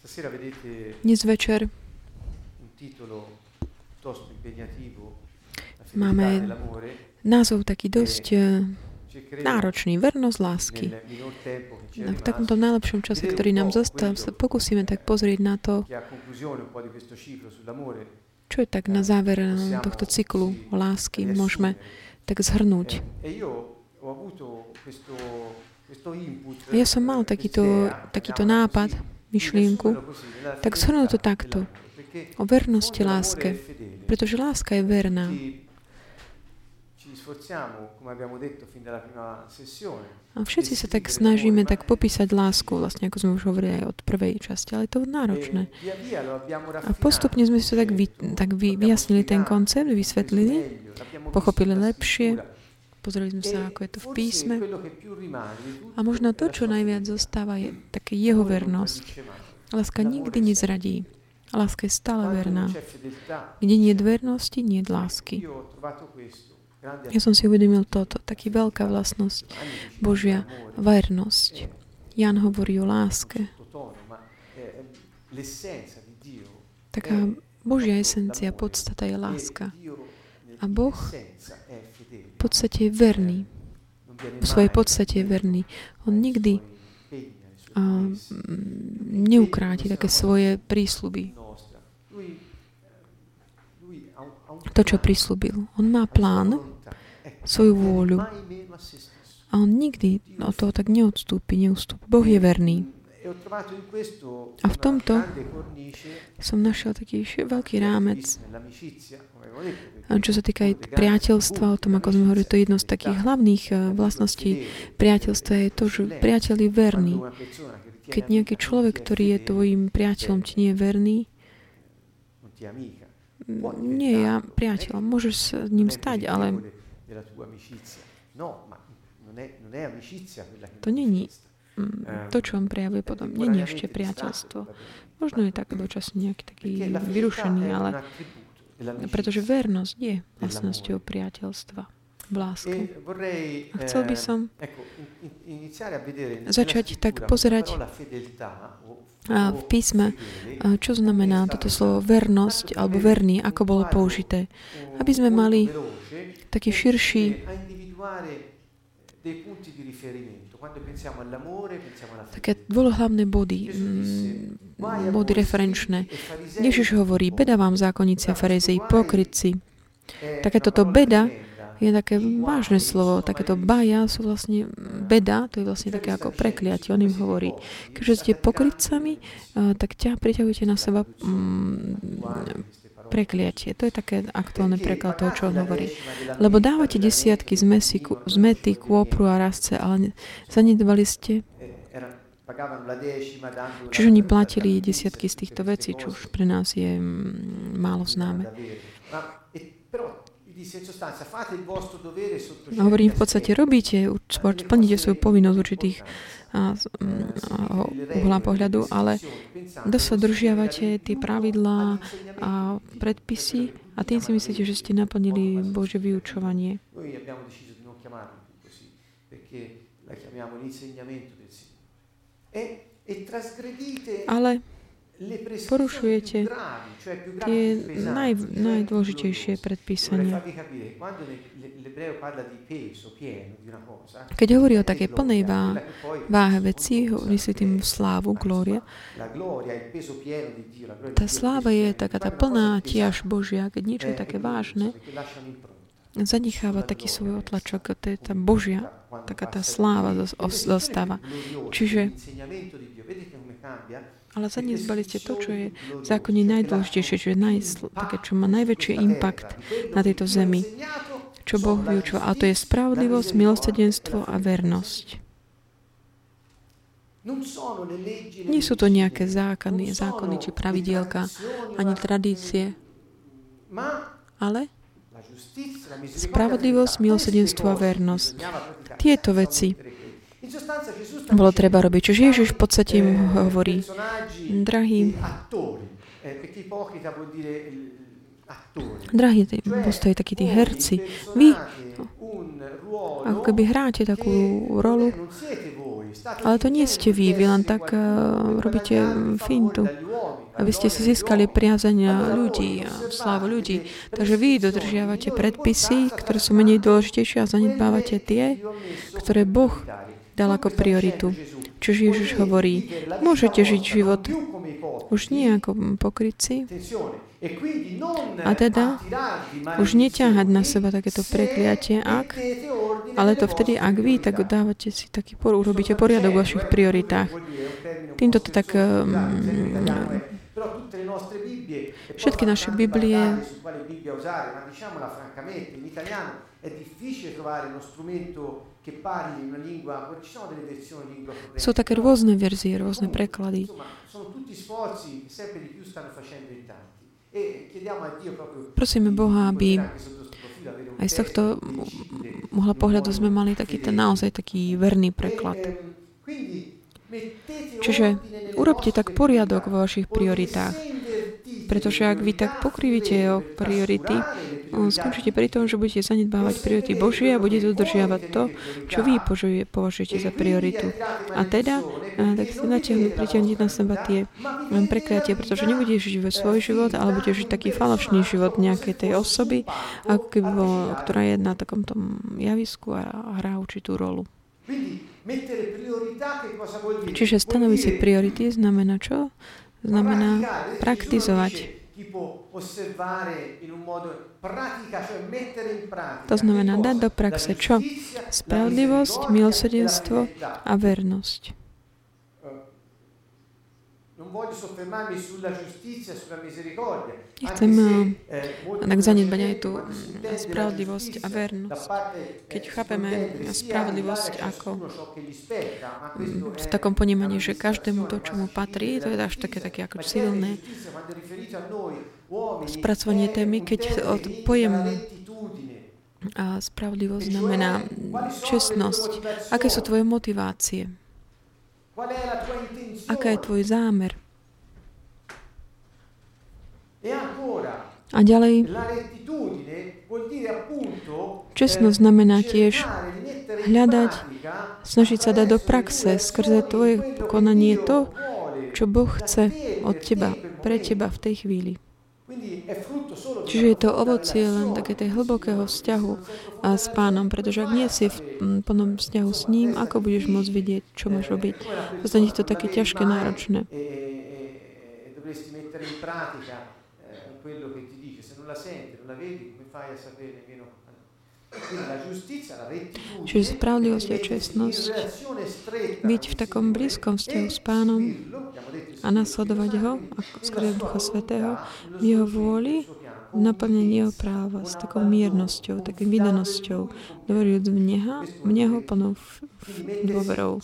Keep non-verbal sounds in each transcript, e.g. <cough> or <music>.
Dnes večer máme názov taký dosť eh, náročný. Vernosť lásky. A v takomto najlepšom čase, ktorý nám zostal, sa pokúsime tak pozrieť na to, čo je tak na záver eh, tohto cyklu lásky. Môžeme tak zhrnúť. Ja som mal takýto, takýto nápad, myšlienku, tak zhrnúť to takto. O vernosti láske. Pretože láska je verná. A všetci sa tak snažíme tak popísať lásku, vlastne ako sme už hovorili aj od prvej časti, ale je to náročné. A postupne sme si to tak, vy, tak vy, vyjasnili ten koncept, vysvetlili, pochopili lepšie, Pozreli sme sa, e ako je to v písme. A možno to, čo najviac zostáva, je také jeho vernosť. Láska nikdy nezradí. Láska je stále verná. Kde nie je vernosti, nie je lásky. Ja som si uvedomil toto, taký veľká vlastnosť Božia vernosť. Jan hovorí o láske. Taká Božia esencia, podstata je láska. A Boh podstate je verný. V svojej podstate je verný. On nikdy a, neukráti také svoje prísľuby. To, čo prislúbil. On má plán, svoju vôľu. A on nikdy od toho tak neodstúpi, neustúpi. Boh je verný. A v tomto som našiel taký veľký rámec čo sa týka aj priateľstva, o tom, ako sme hovorili, to je jedno z takých hlavných eh, vlastností priateľstva je to, že priateľ je verný. Keď nejaký človek, ktorý je tvojim priateľom, ti nie je verný, nie je ja priateľ. Môžeš s ním stať, ale to není to, čo on prejavuje potom. Není ešte priateľstvo. Možno je tak dočasne nejaký taký vyrušený, ale pretože vernosť je vlastnosťou priateľstva v láske. A chcel by som začať tak pozerať v písme, čo znamená toto slovo vernosť alebo verný, ako bolo použité. Aby sme mali taký širší Také dôlohlavné body, mm, body referenčné. Ježiš hovorí, beda vám zákonníci a farizei, pokrytci. Také toto beda je také vážne slovo. Takéto baja sú vlastne beda, to je vlastne také ako prekliatie. On im hovorí, keďže ste pokrytcami, tak ťa priťahujete na seba prekliatie. To je také aktuálne preklad toho, čo on hovorí. Lebo dávate desiatky z, mety, kôpru a rastce, ale zanedbali ste Čiže oni platili desiatky z týchto vecí, čo už pre nás je mm, málo známe. Hovorím v podstate, robíte, splníte svoju povinnosť určitých uhla pohľadu, ale dosť držiavate tie pravidlá a predpisy a tým si myslíte, že ste naplnili Bože vyučovanie. Ale porušujete tie naj, najdôležitejšie predpísania. Keď hovorí o takej plnej váhe veci, myslí tým slávu, glória. Tá sláva je taká tá plná tiaž Božia, keď niečo je také vážne, zanecháva taký svoj otlačok, to je tá Božia, taká tá sláva zostáva. Čiže ale zanedbali ste to, čo je v zákone najdôležitejšie, čo, je naj, také, čo má najväčší impact na tejto zemi, čo Boh vyučoval. A to je spravodlivosť, milostedenstvo a vernosť. Nie sú to nejaké zákony, zákony či pravidielka, ani tradície, ale spravodlivosť, milosedenstvo a vernosť. Tieto veci bolo treba robiť. Čiže Ježiš v podstate im hovorí, drahí, drahí, postojí takí tí herci, vy ako keby hráte takú rolu, Ale to nie ste vy, vy len tak uh, robíte fintu. Aby ste si získali priazenia ľudí a slávu ľudí. Takže vy dodržiavate predpisy, ktoré sú menej dôležitejšie a zanedbávate tie, ktoré Boh dal ako prioritu. Čiže Ježiš hovorí, môžete žiť život už nie ako pokryci, a teda už neťahať na seba takéto prekliatie, ak, ale to vtedy, ak vy, tak dávate si taký, urobíte poriadok v vašich prioritách. Týmto to tak um, Všetky naše Biblie sú také rôzne verzie, rôzne preklady. Prosíme Boha, aby aj z tohto mohla pohľadu sme mali taký ten naozaj taký verný preklad. Čiže urobte tak poriadok vo vašich prioritách. Pretože ak vy tak pokrivíte jeho priority, skončíte pri tom, že budete zanedbávať priority Božie a budete dodržiavať to, čo vy považujete za prioritu. A teda, tak si natiahnuť, pritiahnuť na seba tie prekliatie, pretože nebudeš žiť svoj život, ale budeš žiť taký falošný život nejakej tej osoby, ako keby bol, ktorá je na takom tom javisku a hrá určitú rolu. Čiže stanoviť si priority znamená čo? Znamená praktizovať. To znamená dať do praxe čo? Spravodlivosť, milosrdenstvo a vernosť. Nechcem tak zanedbať aj tú spravodlivosť a vernosť. Keď chápeme spravodlivosť ako v takom ponímaní, že každému to, čo mu patrí, to je až také, také ako silné spracovanie témy, keď pojem a spravodlivosť znamená čestnosť. Aké sú tvoje motivácie? Aká je tvoj zámer? E A ďalej, čestnosť znamená tiež hľadať, snažiť sa dať do praxe skrze tvoje konanie to, čo Boh chce od teba, pre teba v tej chvíli. Čiže je to ovocie len také tej hlbokého vzťahu a s pánom, pretože ak nie si v plnom vzťahu s ním, ako budeš môcť vidieť, čo máš robiť? Zostane to také ťažké, náročné. Čiže spravodlivosť a čestnosť, byť v takom blízkom vzťahu s pánom a nasledovať ho, skrze Ducha Svetého, v jeho vôli, naplnení jeho práva s takou miernosťou, takým vydanosťou, dôverujúc v Neho, v Neho plnou dôverou.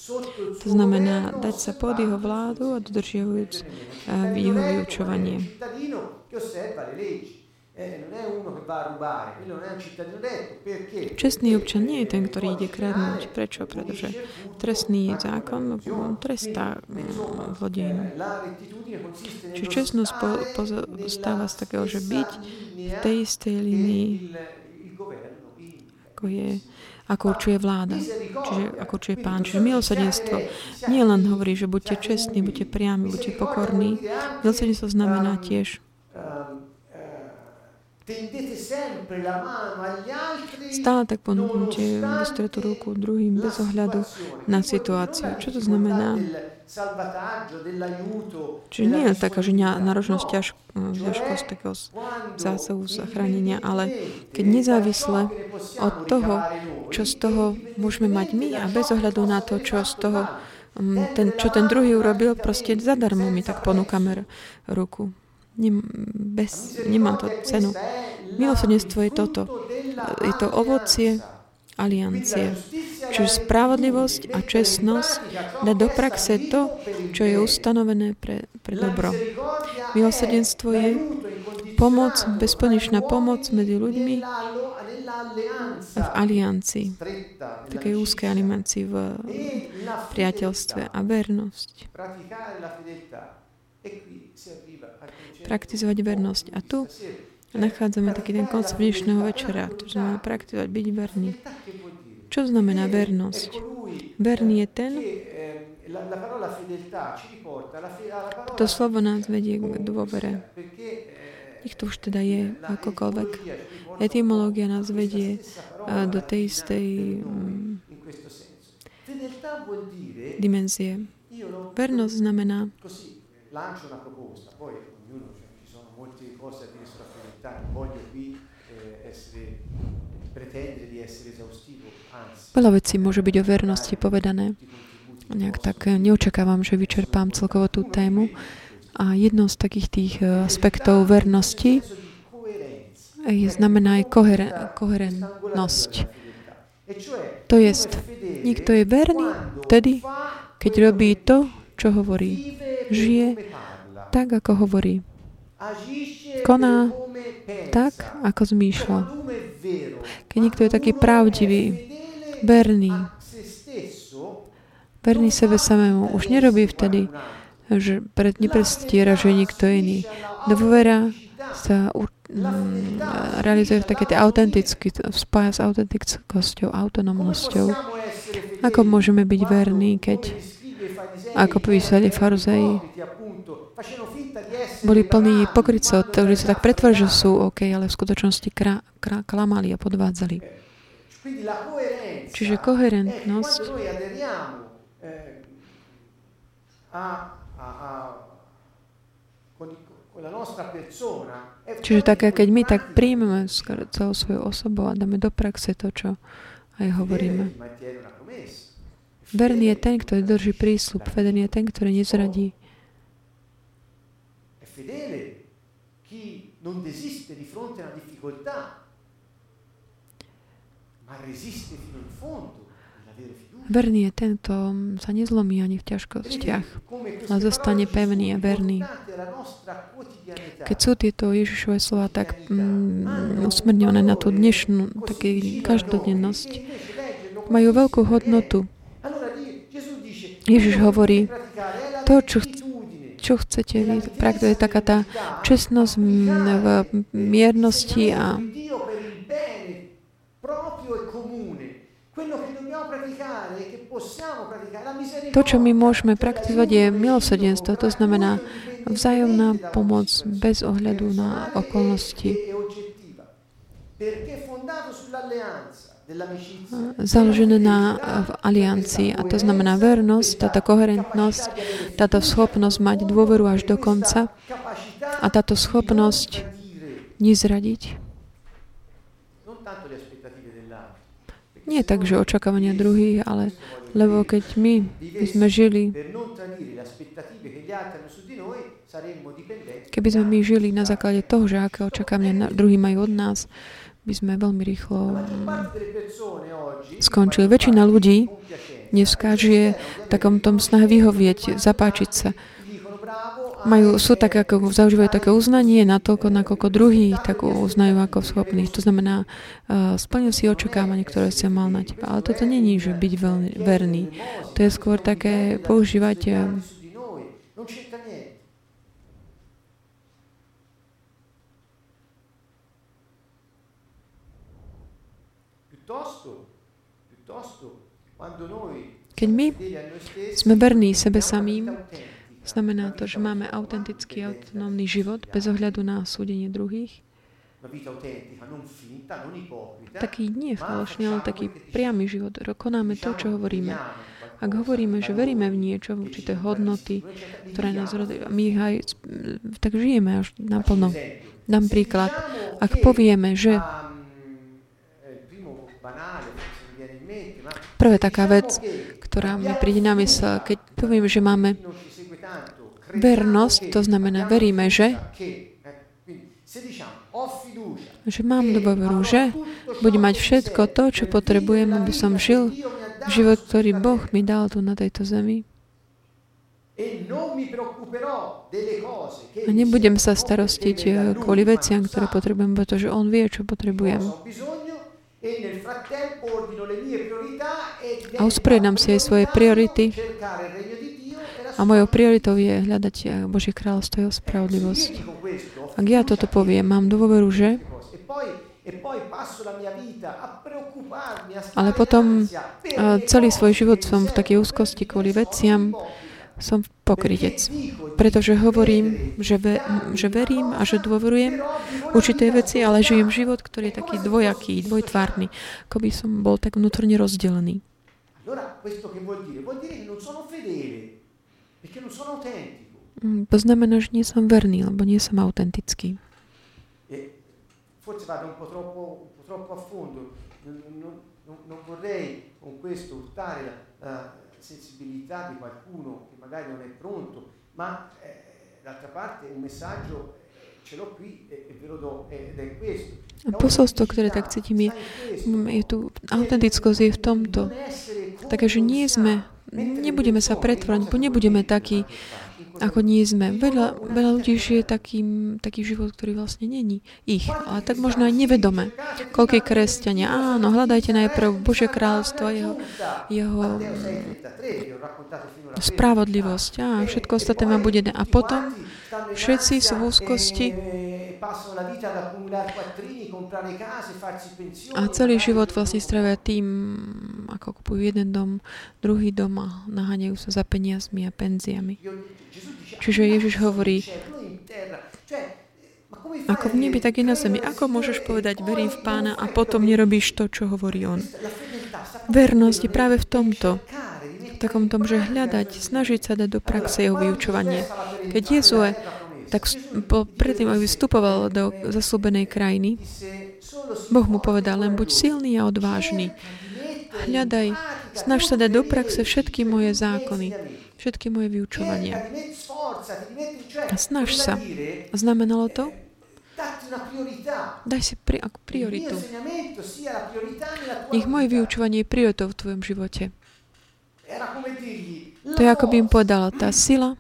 To znamená dať sa pod jeho vládu a dodržiavujúc uh, jeho vyučovanie. Čestný občan nie je ten, ktorý ide kradnúť. Prečo? Pretože trestný zákon trestá zlodejinu. Čiže čestnosť po, pozostáva z takého, že byť v tej istej línii, ako je ako určuje vláda, čiže ako určuje pán. Čiže milosrdenstvo nie len hovorí, že buďte čestní, buďte priami, buďte pokorní. Milosrdenstvo znamená tiež Stále tak ponúknute vystretú ruku druhým bez ohľadu na situáciu. Čo to znamená? Čiže nie je taká, že náročnosť, ťaž, ťažkosť takého zásahu zachránenia, ale keď nezávisle od toho, čo z toho môžeme mať my a bez ohľadu na to, čo z toho mm, ten, čo ten druhý urobil, proste zadarmo mi tak ponúkame ruku. Nem, bez, nemá to cenu. Milosrdenstvo je toto. Je to ovocie aliancie. Čiže spravodlivosť a čestnosť dá do praxe to, čo je ustanovené pre, pre dobro. Milosrdenstvo je pomoc, bezponičná pomoc medzi ľuďmi v aliancii, v takej úzkej aliancii v priateľstve a vernosť praktizovať vernosť. A tu nachádzame taký ten koncept dnešného večera, to znamená praktizovať, byť verný. Čo znamená vernosť? Verný je ten, To slovo nás vedie k dôvere. Nech to už teda je akokoľvek. Etymológia nás vedie do tej istej mm, dimenzie. Vernosť znamená Veľa vecí môže byť o vernosti povedané. Nejak tak eh, neočakávam, že vyčerpám celkovo tú tému. A jedno z takých tých eh, aspektov vernosti je, znamená aj koheren, koherentnosť. To jest, niekto je verný vtedy, keď robí to, čo hovorí. Žije tak, ako hovorí. Koná tak, ako zmýšľa. Keď niekto je taký pravdivý, verný, verný sebe samému, už nerobí vtedy, že pred, neprestiera, že je niekto iný. Dôvera sa mm, realizuje v takej autenticky, spája s autentickosťou, autonomnosťou. Ako môžeme byť verní, keď, ako písali faruzeji, boli plní pokrycov, ktorí sa tak pretvorili, že sú OK, ale v skutočnosti kra, kra, klamali a podvádzali. Čiže koherentnosť Čiže také, keď my tak príjmeme celou svojou osobou a dáme do praxe to, čo aj hovoríme. Verný je ten, ktorý drží prísľub. Verný je ten, ktorý nezradí. Verný je ten, kto sa nezlomí ani v ťažkostiach, ale zostane pevný a verný. Keď sú tieto Ježišové slova tak mm, usmrňované na tú dnešnú taký každodennosť, majú veľkú hodnotu. Ježiš hovorí, to, čo, čo chcete vy, to je taká tá čestnosť v miernosti a to, čo my môžeme praktizovať, je milosrdenstvo. To znamená vzájomná pomoc bez ohľadu na okolnosti. Založené na v aliancii. A to znamená vernosť, táto koherentnosť, táto schopnosť mať dôveru až do konca a táto schopnosť nezradiť Nie tak, že očakávania druhých, ale lebo keď my sme žili, keby sme my žili na základe toho, že aké očakávania druhí majú od nás, by sme veľmi rýchlo skončili. Väčšina ľudí dneska žije v takom tom snahe vyhovieť, zapáčiť sa majú, sú tak, ako zaužívajú také uznanie, natoľko, nakoľko druhý tak uznajú ako schopných. To znamená, uh, splnil si očakávanie, ktoré si mal na teba. Ale toto není, že byť veľmi verný. To je skôr také používať uh, keď my sme verní sebe samým, Znamená to, že máme autentický, autonómny život bez ohľadu na súdenie druhých. Taký nie falošný, ale taký priamy život. Konáme to, čo hovoríme. Ak hovoríme, že veríme v niečo, v určité hodnoty, ktoré nás rodí, my aj tak žijeme až naplno. Dám príklad. Ak povieme, že prvé taká vec, ktorá mi príde na mysel, keď poviem, že máme Vernosť, to znamená, veríme, že že mám dôveru, že budem mať všetko to, čo potrebujem, aby som žil život, ktorý Boh mi dal tu na tejto zemi. A nebudem sa starostiť eh, kvôli veciam, ktoré potrebujem, pretože On vie, čo potrebujem. A usporiadam si aj svoje priority. a mojou prioritou je hľadať eh, Božie kráľovstvo a spravodlivosť. Ak ja toto poviem, mám dôveru, že? Ale potom celý svoj život som v takej úzkosti kvôli veciam, som pokrytec. Pretože hovorím, že, ve, že verím a že dôverujem určitej veci, ale žijem život, ktorý je taký dvojaký, dvojtvárny. Ako by som bol tak vnútorne rozdelený. Mm, to znamená, že nie som verný, lebo nie som autentický. Forse vado un po' troppo, un po troppo a fondo. Non, non, non vorrei con questo urtare la, sensibilità di qualcuno che magari non è pronto, ma eh, d'altra parte un messaggio ce l'ho qui ve lo do ed è questo. Posolstvo, ktoré tak cítim, je, tu autentickosť je v tomto. Takže nie sme, nebudeme sa pretvárať, nebudeme takí, ako nie sme. Veľa, veľa ľudí žije taký, taký život, ktorý vlastne není ich, ale tak možno aj nevedome. Koľký kresťania, áno, hľadajte najprv Božie kráľstvo, jeho, jeho spravodlivosť a všetko ostatné vám bude. A potom všetci sú v úzkosti a celý život vlastne stravia tým, ako kupujú jeden dom, druhý dom a naháňajú sa za peniazmi a penziami. Čiže Ježiš hovorí, ako v nebi, tak i na zemi. Ako môžeš povedať, verím v pána a potom nerobíš to, čo hovorí on? Vernosť je práve v tomto. V takom tom, že hľadať, snažiť sa dať do praxe jeho vyučovanie. Keď Jezue tak po, predtým, aby vstupoval do zaslúbenej krajiny, Boh mu povedal, len buď silný a odvážny. Hľadaj, snaž sa dať do praxe všetky moje zákony, všetky moje vyučovania. A snaž sa. Znamenalo to? Daj si pri, ako prioritu. Nech moje vyučovanie je prioritou v tvojom živote. To je ako by im povedala, tá sila,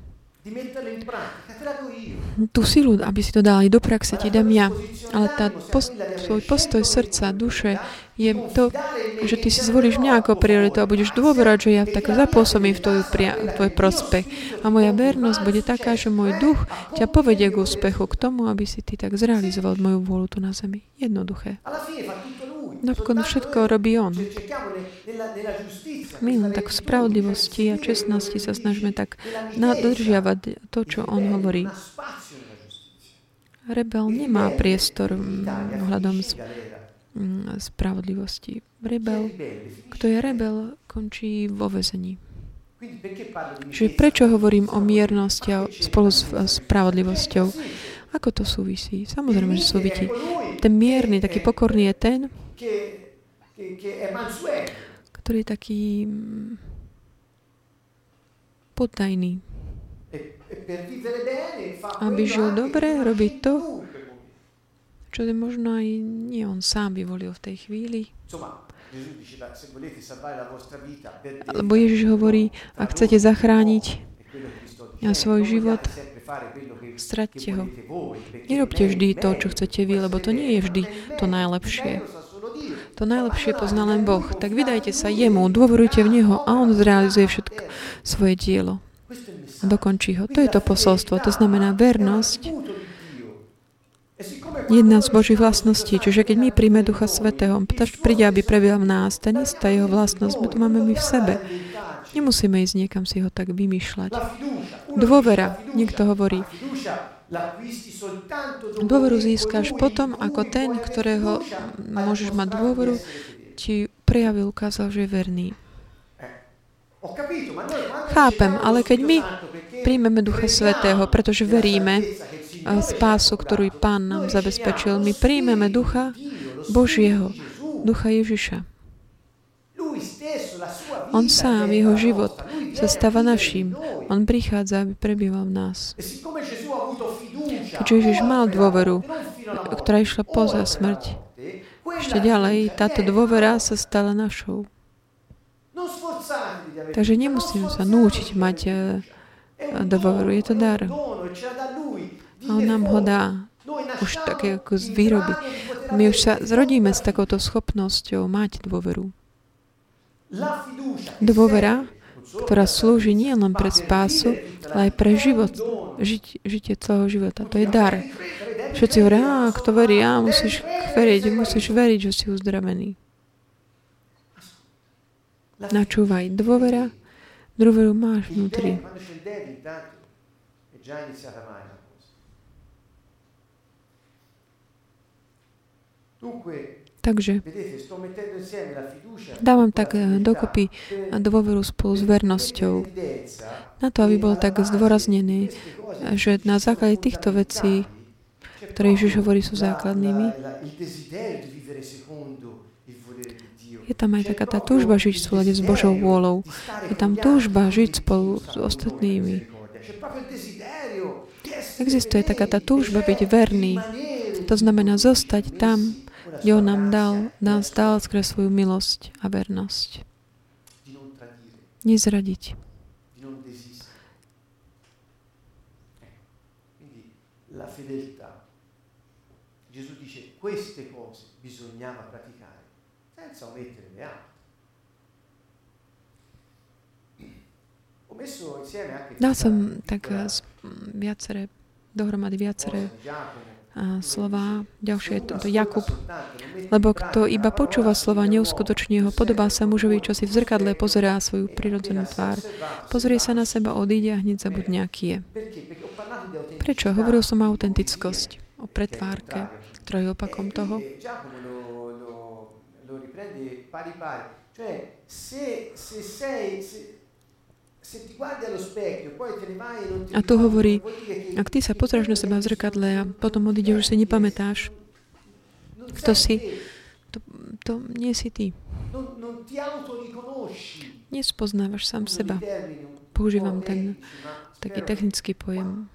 tú silu, aby si to dali do praxe, ti dám ja. Ale tá post, svoj postoj srdca, duše je to, že ty si zvolíš mňa ako prioritu a budeš dôverať, že ja tak zapôsobím v tvoj, v tvoj prospech. A moja vernosť bude taká, že môj duch ťa povedie k úspechu, k tomu, aby si ty tak zrealizoval moju vôľu tu na zemi. Jednoduché. Napokon všetko robí On. My tak v spravodlivosti a čestnosti sa snažíme tak nadržiavať to, čo On hovorí. Rebel nemá priestor ohľadom spravodlivosti. Rebel, kto je rebel, končí vo vezení. Čiže prečo hovorím o miernosti a spolu s spravodlivosťou? Ako to súvisí? Samozrejme, že súvisí. Ten mierny, taký pokorný je ten, ktorý je taký poddajný. Aby žil dobre, robiť to, čo je možno aj nie on sám vyvolil v tej chvíli. Lebo Ježiš hovorí, ak chcete zachrániť e svoj život, straťte ho. Nerobte vždy to, čo chcete vy, lebo to nie je vždy to najlepšie. To najlepšie pozná len Boh. Tak vydajte sa jemu, dôverujte v Neho a On zrealizuje všetko svoje dielo. A dokončí ho. To je to posolstvo. To znamená vernosť jedna z Božích vlastností. Čiže keď my príjme Ducha Svetého, ptáč príde, aby prebieval v nás, ten istá jeho vlastnosť, my to máme my v sebe. Nemusíme ísť niekam si ho tak vymýšľať. Dôvera, niekto hovorí, Dôveru získaš potom, ako ten, ktorého môžeš mať dôveru, ti prejavil, ukázal, že je verný. Chápem, ale keď my príjmeme Ducha Svetého, pretože veríme spásu, ktorú Pán nám zabezpečil, my príjmeme Ducha Božieho, Ducha Ježiša. On sám, jeho život sa stáva naším. On prichádza, aby prebýval v nás. Keďže Ježiš mal dôveru, ktorá išla poza smrť, ešte ďalej, táto dôvera sa stala našou. Takže nemusím sa núčiť mať eh, dôveru. Je to dar. A on nám ho dá. Už také ako z výroby. My už sa zrodíme s takouto schopnosťou mať dôveru. Dôvera, ktorá slúži nie len pre spásu, ale aj pre život, žiť, žitie celého života. To je dar. Všetci hovoria, a kto verí, a musíš veriť, musíš veriť, že si uzdravený. Načúvaj, dôvera, dôveru máš vnútri. Takže dávam tak eh, dokopy dôveru spolu s vernosťou na to, aby bol tak zdôraznený, že na základe týchto vecí, ktoré Ježiš hovorí, sú základnými, je tam aj taká tá túžba žiť v súlade s Božou vôľou. Je tam túžba žiť spolu s ostatnými. Existuje taká tá túžba byť verný. To znamená zostať tam, On nám dal, nás dal skres svoju milosť a vernosť. Nezradiť. La fedeltà. Gesù dice queste cose bisognava praticare senza omettere le altre. Dal som tak viaceré, dohromady viaceré slova. Ďalšie je to Jakub. Lebo kto iba počúva slova, neuskutočne ho, podobá sa mužovi, čo si v zrkadle pozerá svoju prirodzenú tvár. Pozrie sa na seba, odíde a hneď zabudne, aký je. Prečo? Hovoril som o autentickosť, o pretvárke, ktorá je opakom toho. Cioè, se, se sei, se, a tu hovorí, ak ty sa pozrieš na seba v zrkadle a potom odídeš, už si nepamätáš, kto si, to, to nie si ty. Nespoznávaš sám seba. Používam ten taký technický pojem.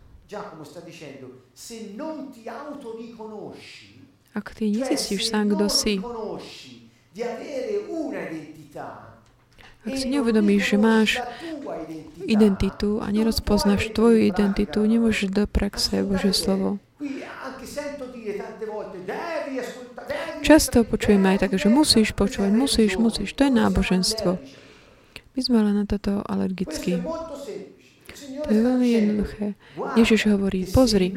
Ak ty nezistíš sám, kto si, ak si neuvedomíš, že máš identitu a nerozpoznáš tvoju identitu, nemôžeš do praxe Božie slovo. Často počujeme aj tak, že musíš počúvať, musíš, musíš. To je náboženstvo. My sme ale na toto alergickí. To je veľmi jednoduché. Ježiš hovorí, pozri,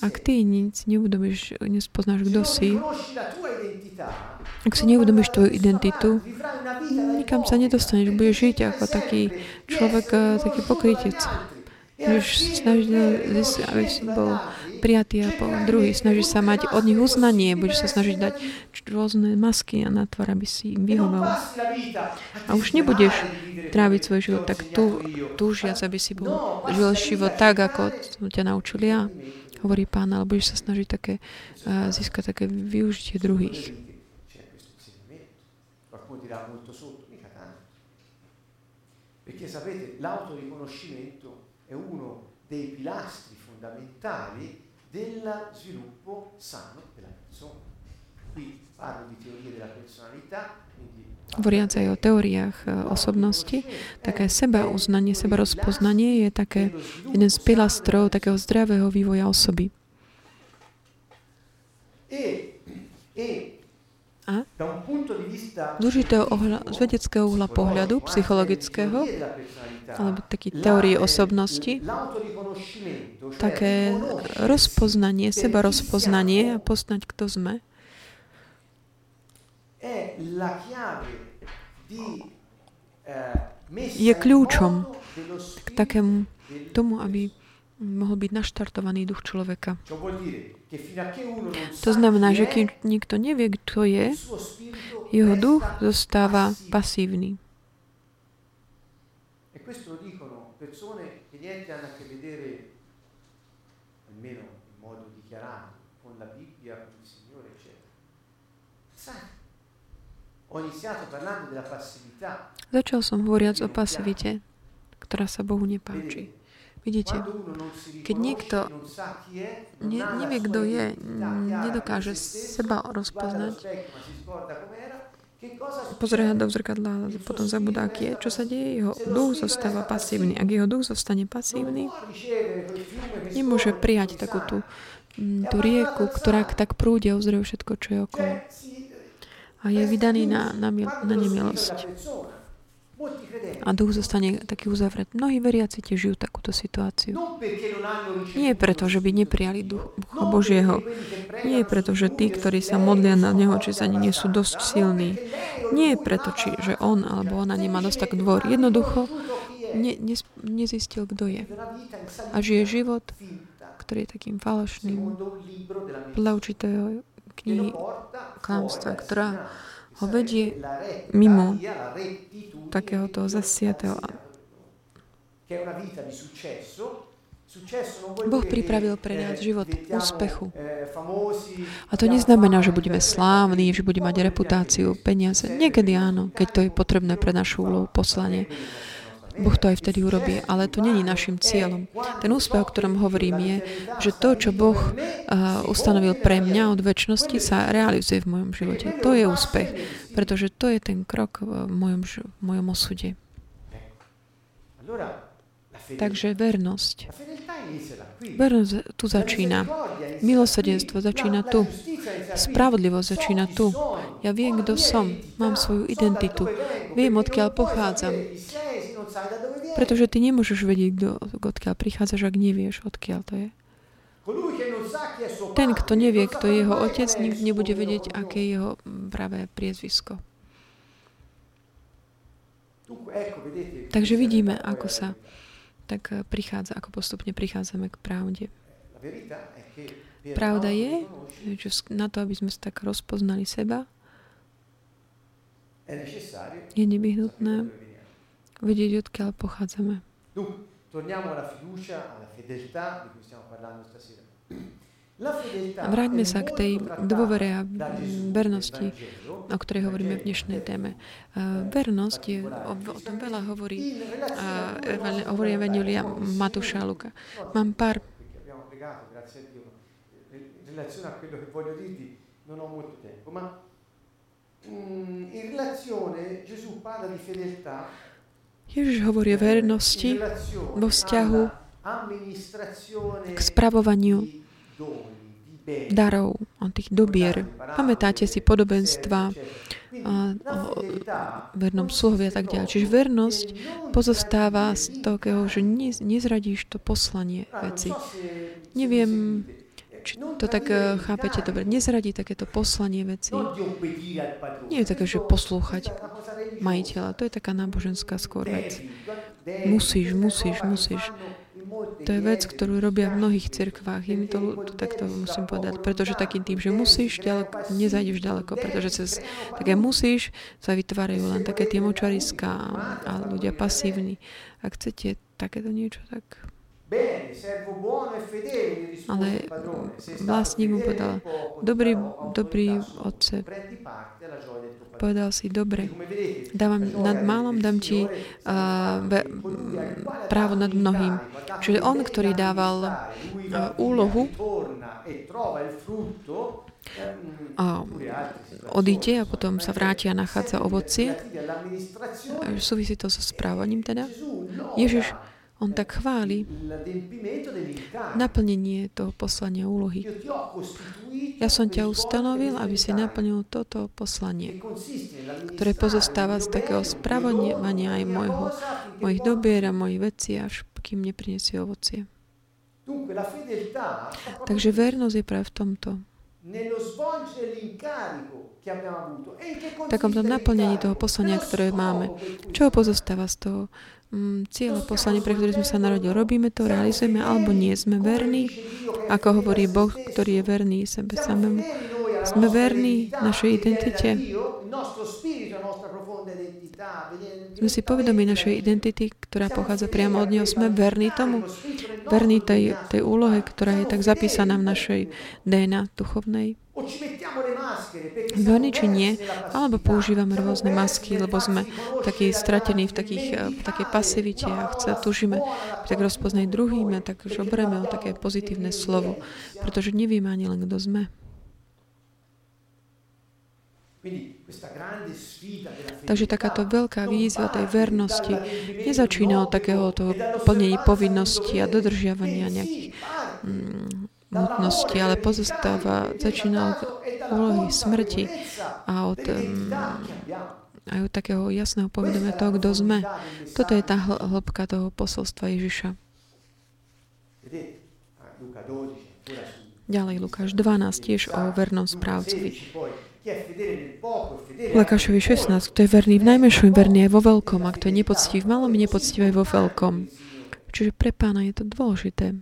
ak ty nic neuvedomíš, nespoznáš, kto si, ak si neuvedomíš tvoju identitu, nikam sa nedostaneš. Budeš žiť ako taký človek, eh, taký pokrytec. Budeš snažiť, aby si bol prijatý a po druhý. Snažíš sa mať od nich uznanie, budeš sa snažiť dať rôzne masky na tvár, aby si im vyhoval. A už nebudeš tráviť svoj život tak tú, túžiac, aby si bol, žil život tak, ako ťa naučil ja, hovorí pán, ale budeš sa snažiť také, uh, získať také využitie druhých dirà molto sotto, mica tanto. Perché sapete, l'autoriconoscimento è uno dei pilastri fondamentali del sviluppo sano della persona. Qui parlo di teorie della personalità, Hovoriac aj o teóriách e, osobnosti, také seba uznanie, seba rozpoznanie je také jeden z pilastrov takého zdravého vývoja osoby. E, e a? Z určitého ohľa, z vedeckého uhla pohľadu, psychologického, alebo taký teórie osobnosti, také rozpoznanie, seba rozpoznanie a poznať, kto sme, je kľúčom k takému tomu, aby mohol byť naštartovaný duch človeka. To znamená, že keď nikto nevie, kto je, jeho duch zostáva pasívny. Začal som hovoriac o pasivite, ktorá sa Bohu nepáči. Vidíte, keď niekto ne, nevie, kto je, nedokáže seba rozpoznať, pozrie do zrkadla a potom zabudá, aký je, čo sa deje, jeho duch zostáva pasívny. Ak jeho duch zostane pasívny, nemôže prijať takú tú, mm, tú rieku, ktorá tak prúdi a uzdrojuje všetko, čo je okolo. A je vydaný na, na, na nemilosť. A duch zostane taký uzavretý. Mnohí veriaci tiež žijú takúto situáciu. Nie je preto, že by neprijali ducha Božieho. Nie je preto, že tí, ktorí sa modlia na Neho, či sa ani nie sú dosť silní. Nie je preto, či, že on alebo ona nemá dosť tak dvor. Jednoducho ne, ne, nezistil, kto je. A žije život, ktorý je takým falošným podľa určitého knihy klamstva, ktorá ho vedie mimo takého toho zasiatého. Boh pripravil pre nás život úspechu. A to neznamená, že budeme slávni, že budeme mať reputáciu, peniaze. Niekedy áno, keď to je potrebné pre našu úlohu, poslanie. Boh to aj vtedy urobí, ale to není našim cieľom. Ten úspech, o ktorom hovorím, je, že to, čo Boh uh, ustanovil pre mňa od väčšnosti, sa realizuje v mojom živote. To je úspech, pretože to je ten krok v mojom, v mojom osude. Takže vernosť. Vernosť tu začína. Milosrdenstvo začína tu. Spravodlivosť začína tu. Ja viem, kto som. Mám svoju identitu. Viem, odkiaľ pochádzam. Pretože ty nemôžeš vedieť, kdo, odkiaľ prichádzaš, ak nevieš, odkiaľ to je. Ten, kto nevie, kto je jeho otec, nikdy nebude vedieť, aké je jeho pravé priezvisko. Takže vidíme, ako sa tak eh, prichádza, ako postupne prichádzame k pravde. Pravda je, že na to, aby sme sa tak rozpoznali seba, je nevyhnutné vedieť, odkiaľ pochádzame. Vráťme sa k tej dôvere a vernosti, o ktorej hovoríme v dnešnej téme. Vernosť, je, o, o tom veľa hovorí, a, hovorí Evangelia Matúša Luka. Mám pár in relazione Gesù parla di fedeltà Ježiš hovorí o vernosti vo vzťahu k spravovaniu darov, o tých dobier. Pamätáte si podobenstva o vernom sluhovi a tak ďalej. Čiže vernosť pozostáva z toho, že nezradíš to poslanie veci. Neviem, či to tak eh, chápete dobre. Nezradí takéto poslanie veci. Nie je také, že poslúchať majiteľa. To je taká náboženská skôr vec. Musíš, musíš, musíš. To je vec, ktorú robia v mnohých cirkvách. Mi to, to takto musím povedať. Pretože takým tým, že musíš, ďaleko, nezajdeš ďaleko. Pretože cez také musíš sa vytvárajú len také tie močariská a ľudia pasívni. Ak chcete takéto niečo, tak Ale vlastník mu povedal, dobrý, dobrý otce, povedal si, dobre, dávam nad málom, dám ti uh, be, právo nad mnohým. Čiže on, ktorý dával uh, úlohu, a odíde a potom sa vráti a nachádza ovocie. Súvisí to so správaním teda. Ježiš on tak chváli naplnenie toho poslania úlohy. Ja som ťa ustanovil, aby si naplnil toto poslanie, ktoré pozostáva z takého spravodňovania aj môjho, mojich dobier a mojich vecí, až kým neprinesie ovocie. Takže vernosť je práve v tomto. V takomto naplnení toho poslania, ktoré máme. Čo pozostáva z toho? mm, cieľ a poslanie, pre ktoré sme sa narodili. Robíme to, realizujeme alebo nie. Sme verní, ako hovorí Boh, ktorý je verný sebe samému. Sme verní našej identite. Sme si povedomi našej identity, ktorá pochádza priamo od Neho. Sme verní tomu. Verní tej, tej úlohe, ktorá je tak zapísaná v našej DNA duchovnej. Verní či nie, alebo používame rôzne masky, lebo sme takí stratení v, takých, eh, v takej pasivite a chce, tužíme tak rozpoznať druhým a tak žobreme o také pozitívne slovo, pretože nevieme ani len, kto sme. Takže takáto veľká výzva tej vernosti nezačína od takého toho plnení povinnosti a dodržiavania nejakých mm, nutnosti, ale pozostáva, začína od úlohy smrti a od aj od takého jasného povedomia toho, kto sme. Toto je tá hĺbka toho posolstva Ježiša. Ďalej Lukáš 12 tiež o vernom správcovi. Lukášovi 16, kto je verný v najmenšom, verný aj vo veľkom, a kto je nepoctivý v malom, nepoctivý aj vo veľkom. Čiže pre pána je to dôležité.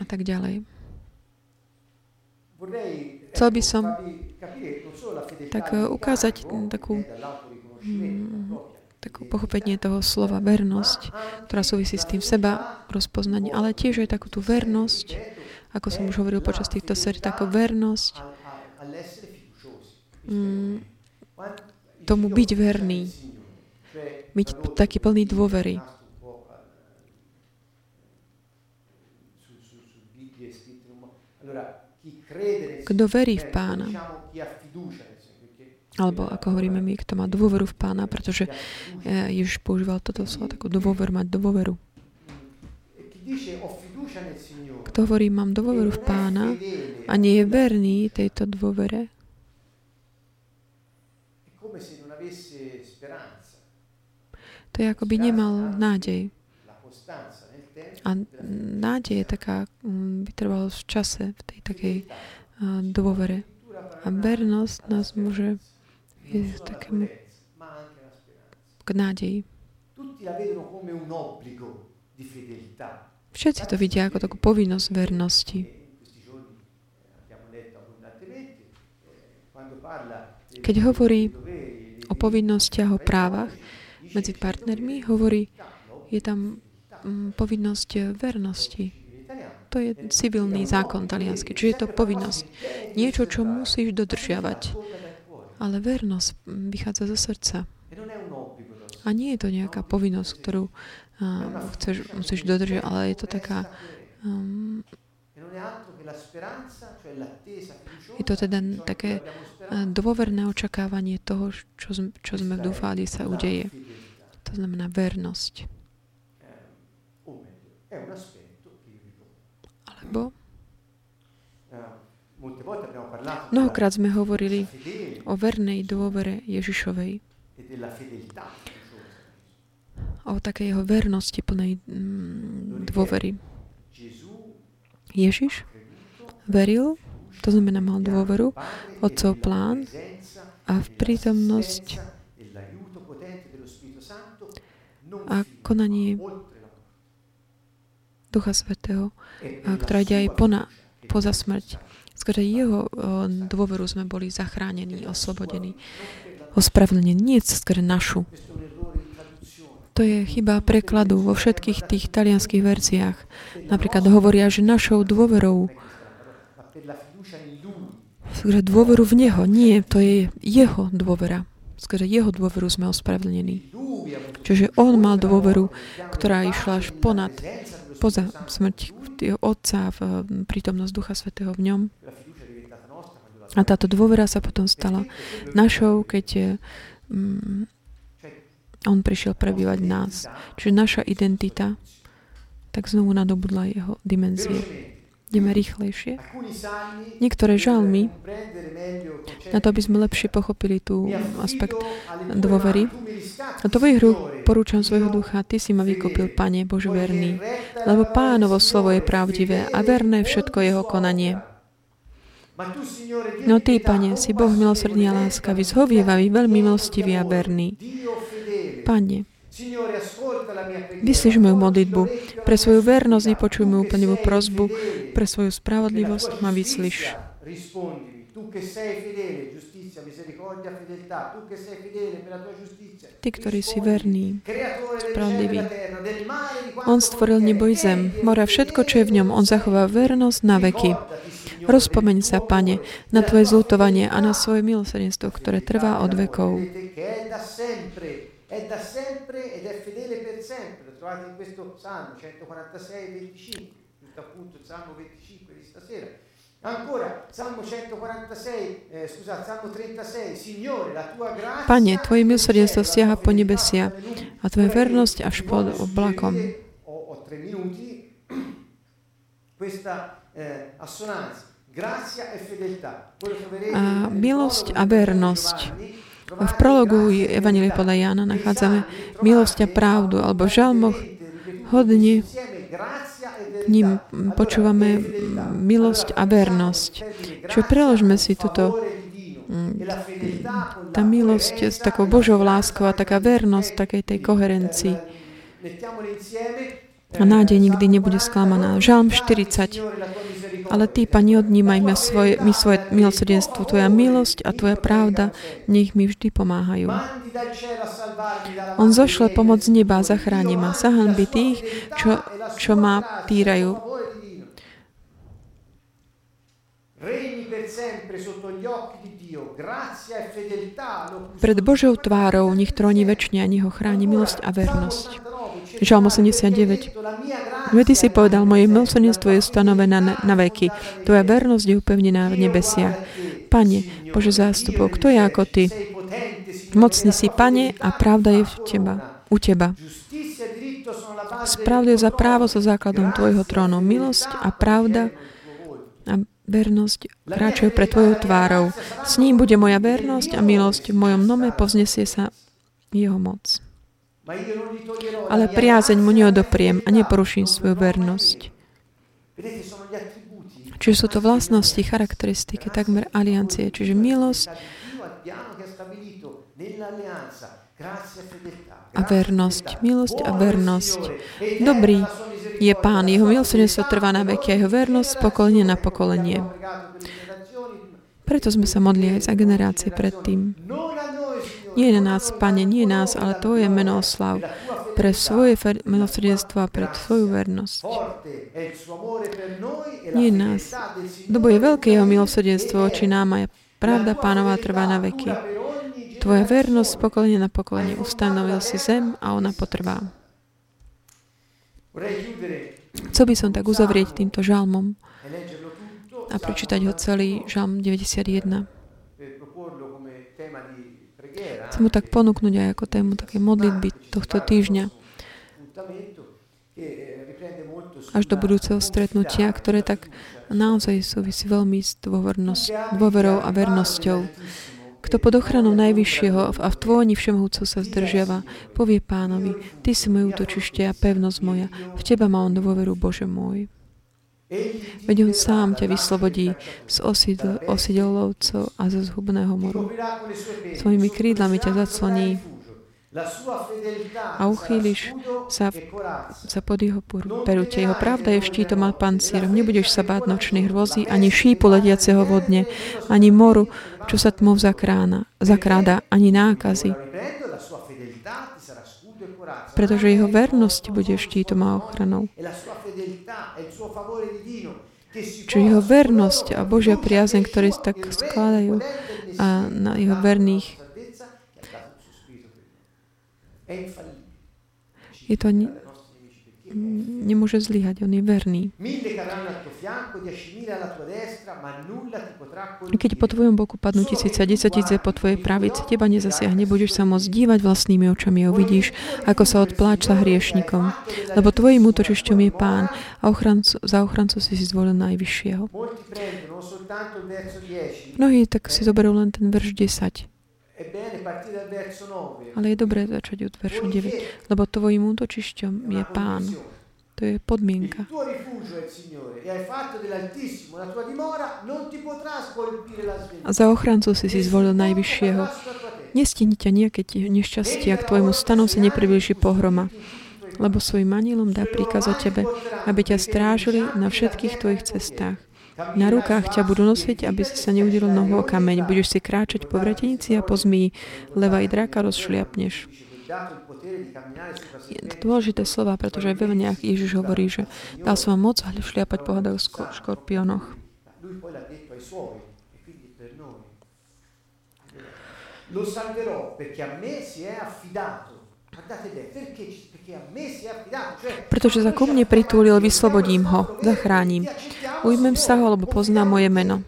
A tak ďalej. Chcel by som tak eh, ukázať takú mm, takú pochopenie toho slova vernosť, ktorá súvisí s tým seba rozpoznanie, ale tiež aj takú tú vernosť, ako som už hovoril počas týchto sérií, takú vernosť mm, tomu byť verný, byť taký plný dôvery. Kto verí v pána, alebo ako hovoríme my, kto má dôveru v pána, pretože eh, Ježiš používal toto slovo, takú dôveru, mať dôveru. Kto hovorí, mám dôveru v pána a nie je verný tejto dôvere, to je ako by nemal nádej. A nádej je taká mm, vytrvalosť v čase, v tej takej dôvere. A vernosť nás môže je takému k nádeji. Všetci to vidia ako takú povinnosť vernosti. Keď hovorí o povinnostiach, o právach medzi partnermi, hovorí, je tam mm, povinnosť vernosti. To je civilný zákon taliansky, čiže je to povinnosť. Niečo, čo musíš dodržiavať. Ale vernosť vychádza zo srdca. A nie je to nejaká povinnosť, ktorú chceš, musíš dodržať, ale je to taká... Um, je to teda také dôverné očakávanie toho, čo, čo sme dúfali sa udeje. To znamená vernosť. Alebo Mnohokrát sme hovorili o vernej dôvere Ježišovej. O takej jeho vernosti plnej mm, dôvery. Ježiš veril, to znamená mal dôveru, Otcov plán a v prítomnosť a konanie Ducha Svetého, ktorá ide aj pona, poza smrť. Skrze jeho dôveru sme boli zachránení, oslobodení, ospravedlnení. Nie skrze našu. To je chyba prekladu vo všetkých tých talianských verziách. Napríklad hovoria, že našou dôverou skrze dôveru v Neho. Nie, to je Jeho dôvera. Skrze Jeho dôveru sme ospravedlnení. Čiže On mal dôveru, ktorá išla až ponad, poza smrť jeho Otca, v prítomnosť Ducha Svetého v ňom. A táto dôvera sa potom stala našou, keď on prišiel prebývať nás. Čiže naša identita tak znovu nadobudla jeho dimenzie. Ideme rýchlejšie. Niektoré žalmy, na to, aby sme lepšie pochopili tú aspekt dôvery. A to hru porúčam svojho ducha, Ty si ma vykúpil, Pane Bože verný, lebo Pánovo slovo je pravdivé a verné všetko jeho konanie. No Ty, Pane, si Boh milosrdný a láskavý, zhovievavý, veľmi milostivý a verný. Pane, Vyslíš moju modlitbu. Pre svoju vernosť vypočuj moju úplnivú prozbu. Pre svoju spravodlivosť ma vyslíš. Ty, ktorý si verný, spravodlivý. On stvoril nebo i zem, mora všetko, čo je v ňom. On zachová vernosť na veky. Rozpomeň sa, Pane, na Tvoje zlutovanie a na svoje milosrdenstvo, ktoré trvá od vekov è da sempre ed è fedele per sempre. Lo trovate in questo Salmo 146 25, tutto appunto il Salmo 25 di stasera. Ancora, Salmo 146, eh, scusa, Salmo 36, Signore, la tua grazia... Pane, Tvoje milosrdenstvo siaha po nebesia a Tvoja vernosť až pod oblakom. Ho, ho tre minuti. <clears throat> Questa eh, assonanza. A milosť a vernosť. V prologu Evangelie podľa Jána nachádzame milosť a pravdu, alebo v žalmoch hodne ním počúvame milosť a vernosť. Čo preložme si túto tá milosť s takou Božou láskou a taká vernosť takej tej koherencii. A nádej nikdy nebude sklamaná. Žalm 40. Ale Ty, Pani, odnímaj mi svoje, mi svoje milosrdenstvo. Tvoja milosť a Tvoja pravda nech mi vždy pomáhajú. On zošle pomoc z neba a zachráni ma. Zahanbi tých, čo, čo ma týrajú. Pred Božou tvárou nech tróni väčšine a nech ho chráni milosť a vernosť. Žalm 89. Veď Ty si povedal, moje milosrdenstvo je stanovené na, na veky. Tvoja vernosť je upevnená v nebesiach. Pane, Bože zástupov, kto je ako Ty? Mocný si, Pane, a pravda je v teba, u Teba. Spravdu za právo so základom Tvojho trónu. Milosť a pravda a vernosť kráčajú pre Tvojou tvárou. S ním bude moja vernosť a milosť. V mojom nome povznesie sa jeho moc. Ale priazeň mu neodopriem a neporuším svoju vernosť. Čiže sú to vlastnosti, charakteristiky takmer aliancie. Čiže milosť a vernosť. Milosť a vernosť. Dobrý je Pán, jeho milosrdenstvo trvá na veky a jeho vernosť pokolenie na pokolenie. Preto sme sa modli aj za generácie predtým. Nie na nás, Pane, nie nás, ale Tvoje meno oslav pre svoje milosrdenstvo a pre Tvoju vernosť. Nie nás. Lebo je veľké jeho milosrdenstvo oči nám a pravda pánová trvá na veky. Tvoja vernosť pokolenie na pokolenie ustanovil si zem a ona potrvá. Chcel by som tak uzavrieť týmto žalmom a prečítať ho celý žalm 91. Chcem mu tak ponúknuť aj ako tému také modlitby tohto týždňa až do budúceho stretnutia, ktoré tak naozaj súvisí veľmi s dôverou a vernosťou. Kto pod ochranou Najvyššieho a v tvojni všemohúco sa zdržiava, povie pánovi, Ty si moje útočište a pevnosť moja, v Teba má on dôveru, Bože môj. Veď on sám ťa vyslobodí z osidl, osidelovcov a zo zhubného moru. Svojimi krídlami ťa zacloní a uchýliš sa, sa pod jeho perutie. Jeho pravda je štítom a pancírom. Nebudeš sa báť nočných hrôzy, ani šípu letiaceho vodne, ani moru, čo sa tmou zakrána, zakráda, ani nákazy. Pretože jeho vernosť bude štítom a ochranou. Čiže jeho vernosť a Božia priazeň, ktoré tak skladajú a na jeho verných je to nemôže zlyhať, on je verný. Keď po tvojom boku padnú tisíce a desatíce po tvojej pravici, teba nezasiahne, budeš sa môcť dívať vlastnými očami a uvidíš, ako sa odpláča hriešnikom. Lebo tvojim útočišťom je Pán a ochrancu, za ochrancu si si zvolil najvyššieho. Mnohí tak si zoberú len ten verš 10. Ale je dobré začať od veršu 9, lebo tvojim útočišťom je Pán. To je podmienka. A za ochrancu si si zvolil Najvyššieho. Nestihni ťa nejaké nešťastie, ak tvojmu stanu sa nepriblíži pohroma lebo svojim anielom dá príkaz o tebe, aby ťa strážili na všetkých tvojich cestách. Na rukách ťa budú nosiť, aby si sa neudil nohu o kameň. Budeš si kráčať po vretenici a po zmii. Leva i draka rozšliapneš. Je to dôležité slova, pretože aj v Eveniach Ježiš hovorí, že dal som vám moc šliapať po hadoch škorpiónoch. Lo salverò perché a me si è affidato. Pretože sa ku mne pritúlil, vyslobodím ho, zachránim. Ujmem sa ho, lebo pozná moje meno.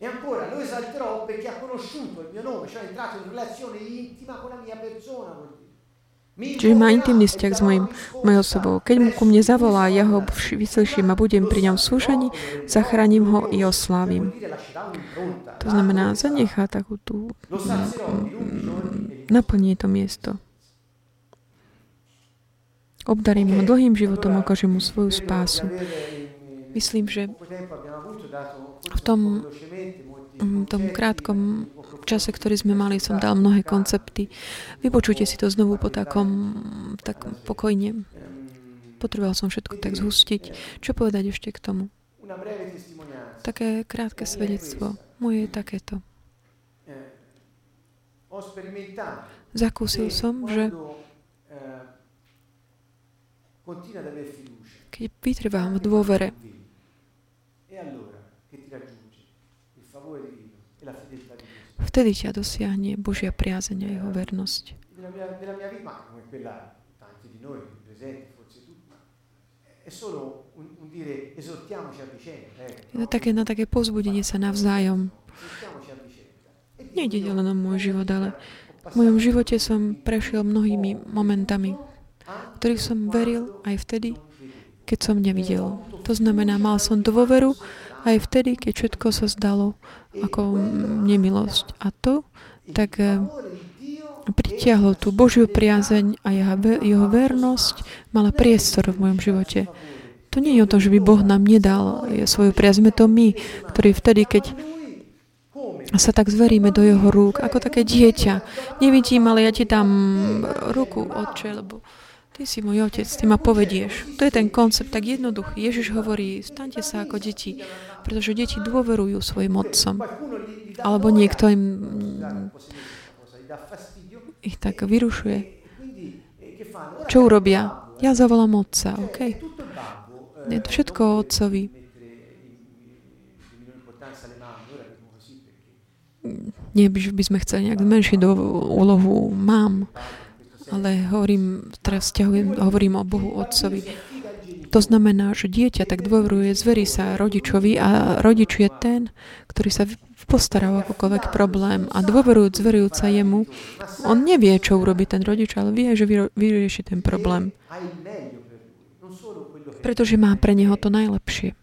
E ancora lo esalterò perché ha conosciuto il mio nome, cioè è entrato in relazione intima con la mia persona, vuol. Čiže má intimný vzťah s mojim, mojou osobou. Keď mu ku mne zavolá, ja ho vyslyším a budem pri ňom súžení, zachránim ho i oslávim. To znamená, zanechá takú tú... Naplní to miesto. Obdarím ho dlhým životom, ukážem mu svoju spásu. Myslím, že v tom, tom krátkom čase, ktorý sme mali, som dal mnohé koncepty. Vypočujte si to znovu po takom, tak pokojne. Potreboval som všetko tak zhustiť. Čo povedať ešte k tomu? Také krátke svedectvo. Moje je takéto. Zakúsil som, že keď vytrvám v dôvere, Vtedy ťa dosiahne Božia priazeň a jeho vernosť. To také na také pozbudenie sa navzájom. Nejde len o môj život, ale v mojom živote som prešiel mnohými momentami, ktorých som veril aj vtedy, keď som nevidel. To znamená, mal som dôveru aj vtedy, keď všetko sa zdalo ako nemilosť. A to tak eh, pritiahlo tú Božiu priazeň a jeho vernosť mala priestor v mojom živote. To nie je o tom, že by Boh nám nedal svoju priazeň. To my, ktorí vtedy, keď sa tak zveríme do jeho rúk, ako také dieťa. Nevidím, ale ja ti dám ruku, otče, lebo Ty si môj otec, ty ma povedieš. To je ten koncept tak jednoduchý. Ježiš hovorí, staňte sa ako deti, pretože deti dôverujú svojim otcom. Alebo niekto im ich tak vyrušuje. Čo urobia? Ja zavolám otca, OK? Je to všetko otcovi. Nie, by sme chceli nejak zmenšiť do úlohu mám, ale hovorím, teraz stiahujem, hovorím o Bohu Otcovi. To znamená, že dieťa tak dôveruje, zverí sa rodičovi a rodič je ten, ktorý sa postará o akokoľvek problém a dôverujúc, zverujúca jemu, on nevie, čo urobí ten rodič, ale vie, že vyrieši ten problém. Pretože má pre neho to najlepšie.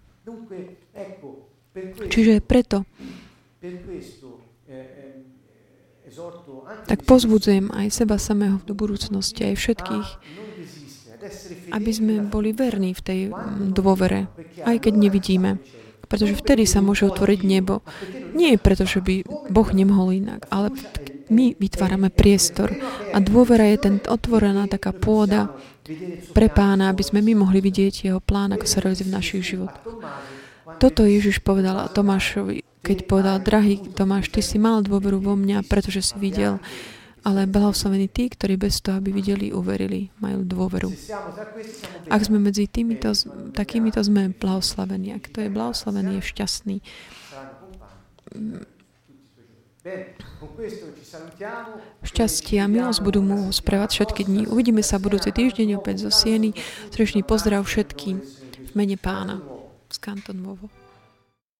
Čiže preto tak pozbudzujem aj seba samého do budúcnosti, aj všetkých, aby sme boli verní v tej dôvere, aj keď nevidíme. Pretože vtedy sa môže otvoriť nebo. Nie je preto, že by Boh nemohol inak, ale my vytvárame priestor a dôvera je ten otvorená taká pôda pre pána, aby sme my mohli vidieť jeho plán, ako sa realizuje v našich životoch. Toto Ježiš povedal Tomášovi keď povedal, drahý Tomáš, ty si mal dôveru vo mňa, pretože si videl, ale blahoslavení tí, ktorí bez toho, aby videli, uverili, majú dôveru. Ak sme medzi týmito, takýmito sme blahoslavení. Ak to je blahoslavený, je šťastný. Šťastie a milosť budú mu sprevať všetky dní. Uvidíme sa budúci týždeň opäť zo Sieny. Srdečný pozdrav všetkým v mene pána z Kanton Vovo.